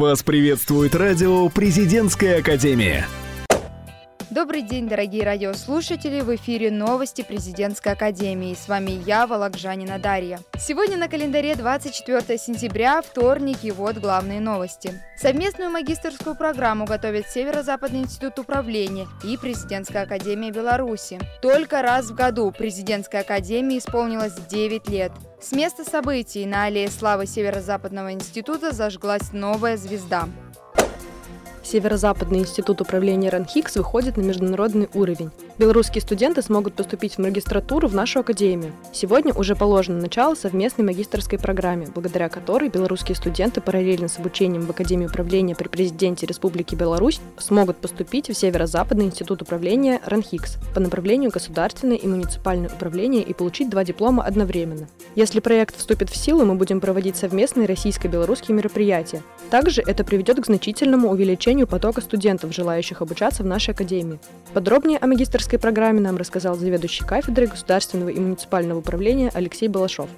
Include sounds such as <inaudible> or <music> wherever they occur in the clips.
Вас приветствует радио «Президентская академия». Добрый день, дорогие радиослушатели! В эфире новости Президентской Академии. С вами я, Вологжанина Дарья. Сегодня на календаре 24 сентября, вторник, и вот главные новости. Совместную магистрскую программу готовит Северо-Западный институт управления и Президентская Академия Беларуси. Только раз в году Президентской Академии исполнилось 9 лет. С места событий на аллее славы Северо-Западного института зажглась новая звезда. Северо-Западный институт управления РАНХИКС выходит на международный уровень. Белорусские студенты смогут поступить в магистратуру в нашу академию. Сегодня уже положено начало совместной магистрской программе, благодаря которой белорусские студенты параллельно с обучением в Академии управления при президенте Республики Беларусь смогут поступить в Северо-Западный институт управления РАНХИКС по направлению государственное и муниципальное управление и получить два диплома одновременно. Если проект вступит в силу, мы будем проводить совместные российско-белорусские мероприятия. Также это приведет к значительному увеличению потока студентов, желающих обучаться в нашей академии. Подробнее о магистрской программе нам рассказал заведующий кафедрой государственного и муниципального управления Алексей Балашов.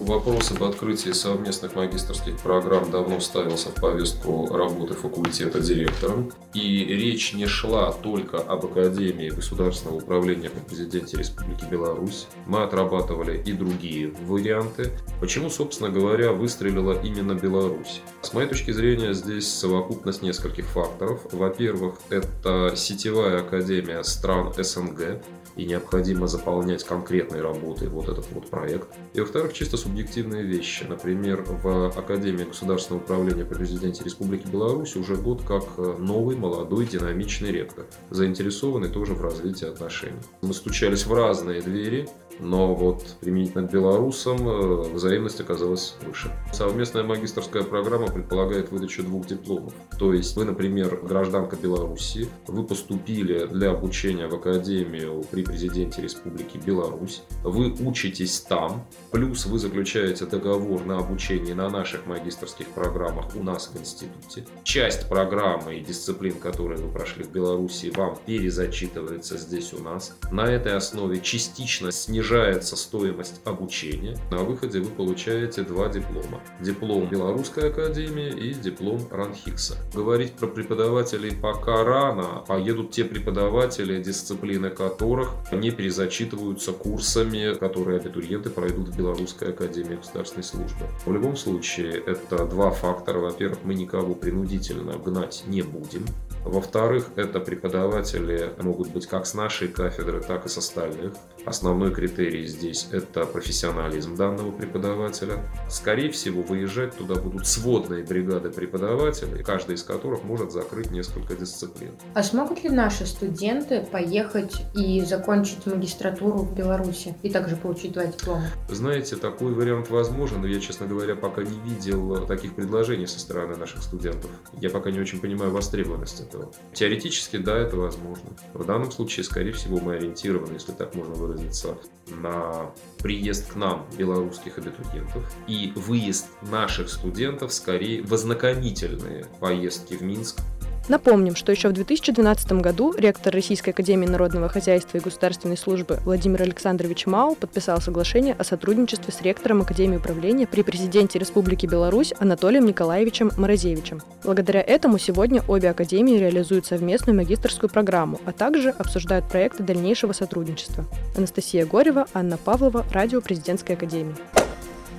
Вопрос об открытии совместных магистрских программ давно ставился в повестку работы факультета директором. И речь не шла только об Академии государственного управления при президенте Республики Беларусь. Мы отрабатывали и другие варианты. Почему, собственно говоря, выстрелила именно Беларусь? С моей точки зрения, здесь совокупность нескольких факторов. Во-первых, это сетевая академия стран СНГ, и необходимо заполнять конкретной работой вот этот вот проект. И во-вторых, чисто субъективные вещи. Например, в Академии государственного управления при президенте Республики Беларусь уже год как э, новый, молодой, динамичный ректор, заинтересованный тоже в развитии отношений. Мы стучались в разные двери, но вот применительно к белорусам э, взаимность оказалась выше. Совместная магистрская программа предполагает выдачу двух дипломов. То есть вы, например, гражданка Беларуси, вы поступили для обучения в Академию при президенте Республики Беларусь, вы учитесь там, плюс вы заключаете договор на обучение на наших магистрских программах у нас в институте. Часть программы и дисциплин, которые вы прошли в Беларуси, вам перезачитывается здесь у нас. На этой основе частично снижается стоимость обучения. На выходе вы получаете два диплома. Диплом Белорусской академии и диплом Ранхикса. Говорить про преподавателей пока рано. Поедут те преподаватели, дисциплины которых не перезачитываются курсами, которые абитуриенты пройдут в Белорусской академии государственной службы. В любом случае, это два фактора. Во-первых, мы никого принудительно гнать не будем. Во-вторых, это преподаватели могут быть как с нашей кафедры, так и с остальных. Основной критерий здесь – это профессионализм данного преподавателя. Скорее всего, выезжать туда будут сводные бригады преподавателей, каждый из которых может закрыть несколько дисциплин. А смогут ли наши студенты поехать и закончить магистратуру в Беларуси и также получить два диплома? Знаете, такой вариант возможен, но я, честно говоря, пока не видел таких предложений со стороны наших студентов. Я пока не очень понимаю востребованность этого. Теоретически, да, это возможно. В данном случае, скорее всего, мы ориентированы, если так можно выразиться, на приезд к нам белорусских абитуриентов. И выезд наших студентов скорее в ознакомительные поездки в Минск Напомним, что еще в 2012 году ректор Российской Академии Народного Хозяйства и Государственной Службы Владимир Александрович Мау подписал соглашение о сотрудничестве с ректором Академии управления при президенте Республики Беларусь Анатолием Николаевичем Морозевичем. Благодаря этому сегодня обе академии реализуют совместную магистрскую программу, а также обсуждают проекты дальнейшего сотрудничества. Анастасия Горева, Анна Павлова, Радио Президентской Академии.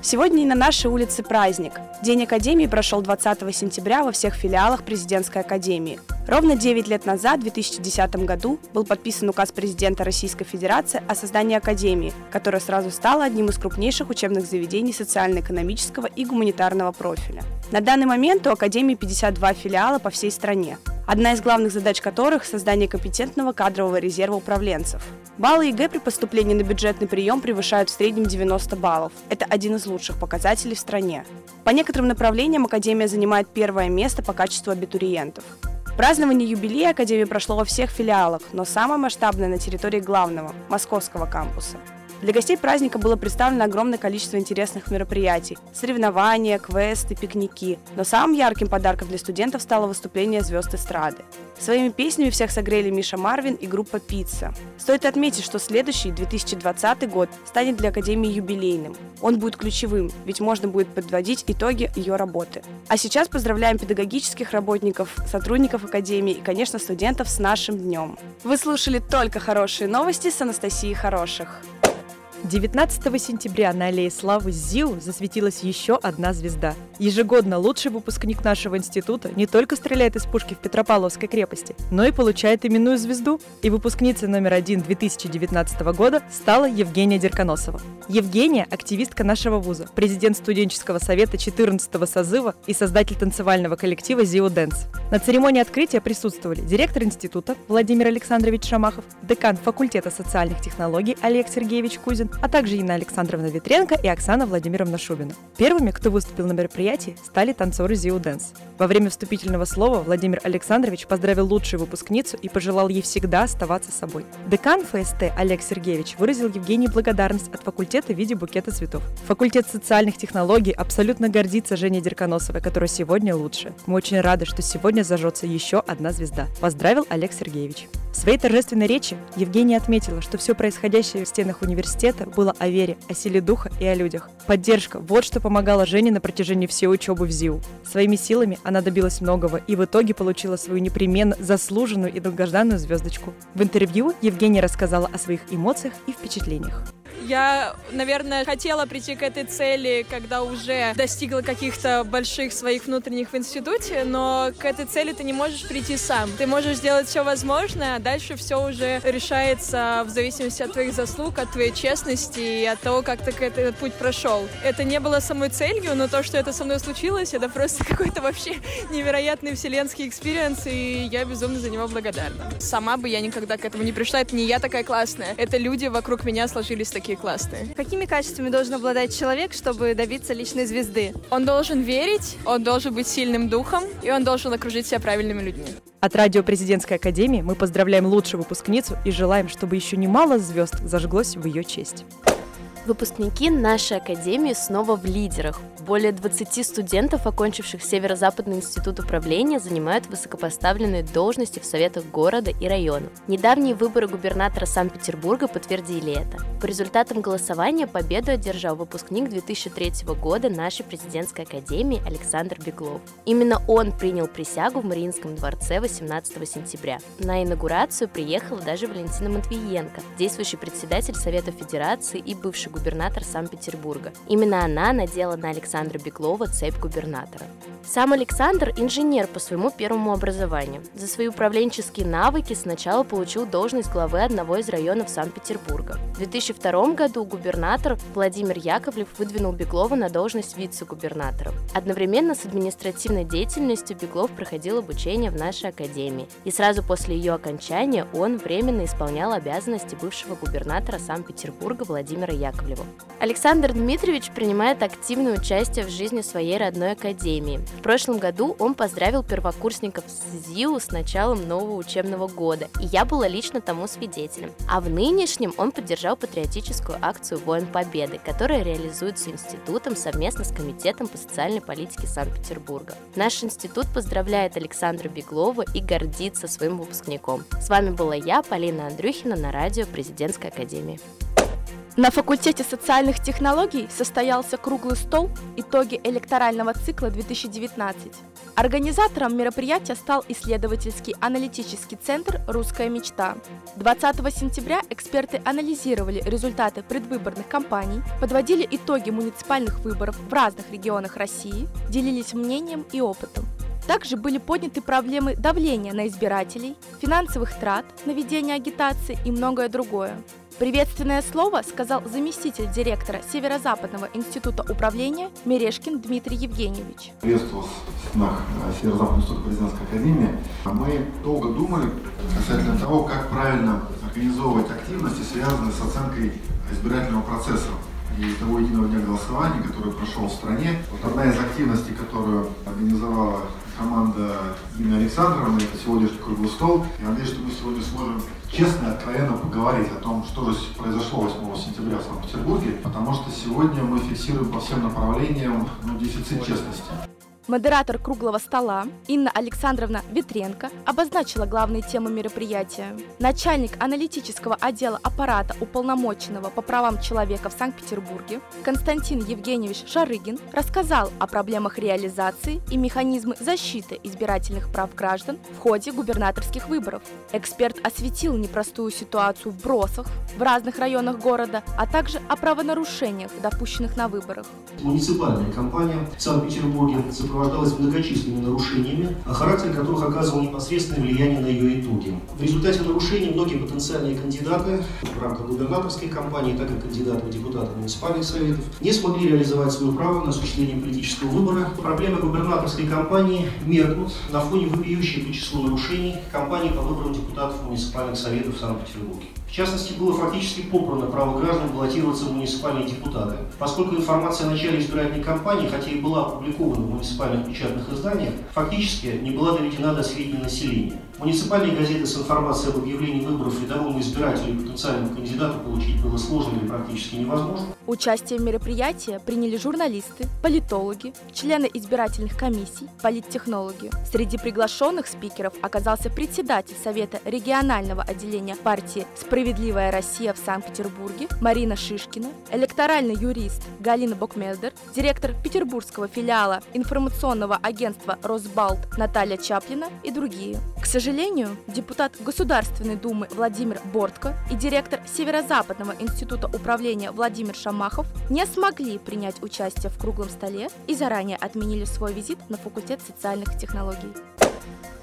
Сегодня и на нашей улице праздник. День Академии прошел 20 сентября во всех филиалах Президентской Академии. Ровно 9 лет назад, в 2010 году, был подписан указ президента Российской Федерации о создании Академии, которая сразу стала одним из крупнейших учебных заведений социально-экономического и гуманитарного профиля. На данный момент у Академии 52 филиала по всей стране одна из главных задач которых – создание компетентного кадрового резерва управленцев. Баллы ЕГЭ при поступлении на бюджетный прием превышают в среднем 90 баллов. Это один из лучших показателей в стране. По некоторым направлениям Академия занимает первое место по качеству абитуриентов. Празднование юбилея Академии прошло во всех филиалах, но самое масштабное на территории главного – московского кампуса. Для гостей праздника было представлено огромное количество интересных мероприятий – соревнования, квесты, пикники. Но самым ярким подарком для студентов стало выступление звезд эстрады. Своими песнями всех согрели Миша Марвин и группа «Пицца». Стоит отметить, что следующий, 2020 год, станет для Академии юбилейным. Он будет ключевым, ведь можно будет подводить итоги ее работы. А сейчас поздравляем педагогических работников, сотрудников Академии и, конечно, студентов с нашим днем. Вы слушали только хорошие новости с Анастасией Хороших. 19 сентября на Аллее Славы ЗИУ засветилась еще одна звезда. Ежегодно лучший выпускник нашего института не только стреляет из пушки в Петропавловской крепости, но и получает именную звезду. И выпускницей номер один 2019 года стала Евгения Дерконосова. Евгения – активистка нашего вуза, президент студенческого совета 14 созыва и создатель танцевального коллектива «СЗИУ Dance». На церемонии открытия присутствовали директор института Владимир Александрович Шамахов, декан факультета социальных технологий Олег Сергеевич Кузин, а также Инна Александровна Ветренко и Оксана Владимировна Шубина. Первыми, кто выступил на мероприятии, стали танцоры СЗИУ Dance. Во время вступительного слова Владимир Александрович поздравил лучшую выпускницу и пожелал ей всегда оставаться собой. Декан ФСТ Олег Сергеевич выразил Евгении благодарность от факультета в виде букета цветов. Факультет социальных технологий абсолютно гордится Женей Дерконосовой, которая сегодня лучшая. Мы очень рады, что сегодня зажжется еще одна звезда. Поздравил Олег Сергеевич. В своей торжественной речи Евгения отметила, что все происходящее в стенах университета было о вере, о силе духа и о людях. Поддержка – вот что помогала Жене на протяжении всей учебы в ЗИУ. Своими силами она добилась многого и в итоге получила свою непременно заслуженную и долгожданную звездочку. В интервью Евгения рассказала о своих эмоциях и впечатлениях. Я, наверное, хотела прийти к этой цели, когда уже достигла каких-то больших своих внутренних в институте, но к этой цели ты не можешь прийти сам. Ты можешь сделать все возможное, а дальше все уже решается в зависимости от твоих заслуг, от твоей честности и от того, как ты этот путь прошел. Это не было самой целью, но то, что это со мной случилось, это просто <laughs> какой-то вообще невероятный вселенский experience, и я безумно за него благодарна. Сама бы я никогда к этому не пришла, это не я такая классная, это люди вокруг меня сложились такие классные. Какими качествами должен обладать человек, чтобы добиться личной звезды? Он должен верить, он должен быть сильным духом, и он должен окружить себя правильными людьми. От радио Президентской Академии мы поздравляем лучшую выпускницу и желаем, чтобы еще немало звезд зажглось в ее честь. Выпускники нашей академии снова в лидерах. Более 20 студентов, окончивших Северо-Западный институт управления, занимают высокопоставленные должности в советах города и района. Недавние выборы губернатора Санкт-Петербурга подтвердили это. По результатам голосования победу одержал выпускник 2003 года нашей президентской академии Александр Беглов. Именно он принял присягу в Мариинском дворце 18 сентября. На инаугурацию приехала даже Валентина Матвиенко, действующий председатель Совета Федерации и бывший губернатор Санкт-Петербурга. Именно она надела на Александра Беглова цепь губернатора. Сам Александр – инженер по своему первому образованию. За свои управленческие навыки сначала получил должность главы одного из районов Санкт-Петербурга. В 2002 году губернатор Владимир Яковлев выдвинул Беглова на должность вице-губернатора. Одновременно с административной деятельностью Беглов проходил обучение в нашей академии. И сразу после ее окончания он временно исполнял обязанности бывшего губернатора Санкт-Петербурга Владимира Яковлева. Александр Дмитриевич принимает активное участие в жизни своей родной академии. В прошлом году он поздравил первокурсников с ЗИУ с началом нового учебного года, и я была лично тому свидетелем. А в нынешнем он поддержал патриотическую акцию «Воин Победы», которая реализуется институтом совместно с Комитетом по социальной политике Санкт-Петербурга. Наш институт поздравляет Александра Беглова и гордится своим выпускником. С вами была я, Полина Андрюхина, на радио Президентской академии. На факультете социальных технологий состоялся круглый стол «Итоги электорального цикла 2019». Организатором мероприятия стал исследовательский аналитический центр «Русская мечта». 20 сентября эксперты анализировали результаты предвыборных кампаний, подводили итоги муниципальных выборов в разных регионах России, делились мнением и опытом. Также были подняты проблемы давления на избирателей, финансовых трат на ведение агитации и многое другое. Приветственное слово сказал заместитель директора Северо-Западного института управления Мерешкин Дмитрий Евгеньевич. Приветствую вас в стенах Северо-Западного института президентской академии. Мы долго думали касательно того, как правильно организовывать активности, связанные с оценкой избирательного процесса и того единого дня голосования, который прошел в стране. Вот одна из активностей, которую организовала команда Дины Александровны. Это сегодняшний круглый стол. Я надеюсь, что мы сегодня сможем честно и откровенно поговорить о том, что же произошло 8 сентября в Санкт-Петербурге, потому что сегодня мы фиксируем по всем направлениям ну, дефицит честности. Модератор круглого стола Инна Александровна Ветренко обозначила главные темы мероприятия. Начальник аналитического отдела аппарата уполномоченного по правам человека в Санкт-Петербурге Константин Евгеньевич Шарыгин рассказал о проблемах реализации и механизмы защиты избирательных прав граждан в ходе губернаторских выборов. Эксперт осветил непростую ситуацию в бросах в разных районах города, а также о правонарушениях, допущенных на выборах. Муниципальная компания в Санкт-Петербурге сопровождалась многочисленными нарушениями, а характер которых оказывал непосредственное влияние на ее итоги. В результате нарушений многие потенциальные кандидаты в рамках губернаторской кампании, так и кандидаты в депутаты муниципальных советов, не смогли реализовать свое право на осуществление политического выбора. Проблемы губернаторской кампании меркнут на фоне вопиющей по числу нарушений кампании по выборам депутатов муниципальных советов в Санкт-Петербурге. В частности, было фактически попрано право граждан баллотироваться в муниципальные депутаты. Поскольку информация о начале избирательной кампании, хотя и была опубликована в муниципальных печатных изданиях, фактически не была доведена до сведения населения. Муниципальные газеты с информацией об объявлении выборов рядовому избирателю и потенциальному кандидату получить было сложно или практически невозможно. Участие в мероприятии приняли журналисты, политологи, члены избирательных комиссий, политтехнологи. Среди приглашенных спикеров оказался председатель Совета регионального отделения партии «Справедливая Россия» в Санкт-Петербурге Марина Шишкина, электоральный юрист Галина Бокмелдер, директор петербургского филиала информационного агентства «Росбалт» Наталья Чаплина и другие. К сожалению, депутат Государственной Думы Владимир Бортко и директор Северо-Западного института управления Владимир Шамахов не смогли принять участие в круглом столе и заранее отменили свой визит на факультет социальных технологий.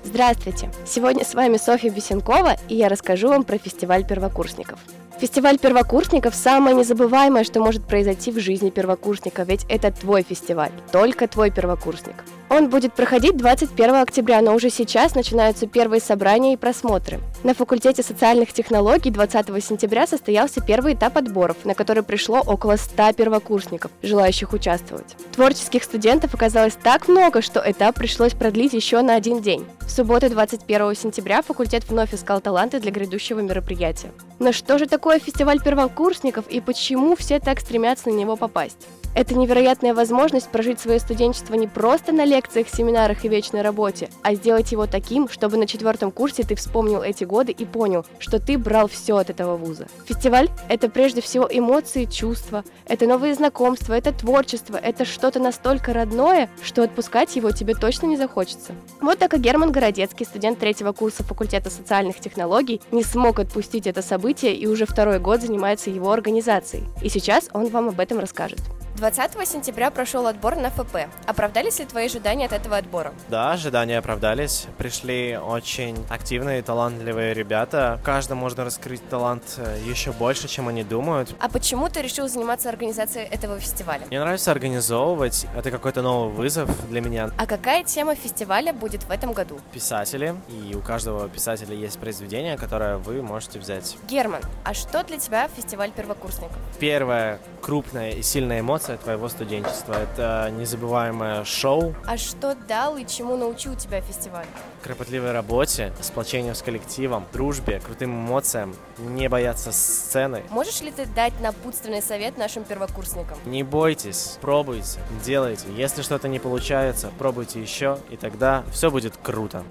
Здравствуйте! Сегодня с вами Софья Бесенкова, и я расскажу вам про фестиваль первокурсников. Фестиваль первокурсников – самое незабываемое, что может произойти в жизни первокурсника, ведь это твой фестиваль, только твой первокурсник. Он будет проходить 21 октября, но уже сейчас начинаются первые собрания и просмотры. На факультете социальных технологий 20 сентября состоялся первый этап отборов, на который пришло около 100 первокурсников, желающих участвовать. Творческих студентов оказалось так много, что этап пришлось продлить еще на один день. В субботу 21 сентября факультет вновь искал таланты для грядущего мероприятия. Но что же такое фестиваль первокурсников и почему все так стремятся на него попасть? Это невероятная возможность прожить свое студенчество не просто на лекциях, семинарах и вечной работе, а сделать его таким, чтобы на четвертом курсе ты вспомнил эти годы и понял, что ты брал все от этого вуза. Фестиваль — это прежде всего эмоции, чувства, это новые знакомства, это творчество, это что-то настолько родное, что отпускать его тебе точно не захочется. Вот так и Герман Городецкий, студент третьего курса факультета социальных технологий, не смог отпустить это событие и уже второй год занимается его организацией. И сейчас он вам об этом расскажет. 20 сентября прошел отбор на ФП. Оправдались ли твои ожидания от этого отбора? Да, ожидания оправдались. Пришли очень активные, талантливые ребята. Каждому можно раскрыть талант э, еще больше, чем они думают. А почему ты решил заниматься организацией этого фестиваля? Мне нравится организовывать. Это какой-то новый вызов для меня. А какая тема фестиваля будет в этом году? Писатели. И у каждого писателя есть произведение, которое вы можете взять. Герман, а что для тебя фестиваль первокурсников? Первая крупная и сильная эмоция кульминация твоего студенчества. Это незабываемое шоу. А что дал и чему научил тебя фестиваль? Кропотливой работе, сплочению с коллективом, дружбе, крутым эмоциям, не бояться сцены. Можешь ли ты дать напутственный совет нашим первокурсникам? Не бойтесь, пробуйте, делайте. Если что-то не получается, пробуйте еще, и тогда все будет круто.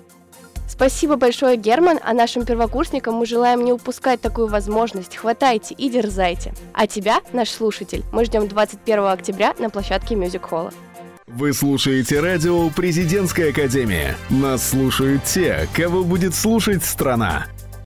Спасибо большое, Герман, а нашим первокурсникам мы желаем не упускать такую возможность. Хватайте и дерзайте. А тебя, наш слушатель, мы ждем 21 октября на площадке Мюзик Холла. Вы слушаете радио «Президентская академия». Нас слушают те, кого будет слушать страна.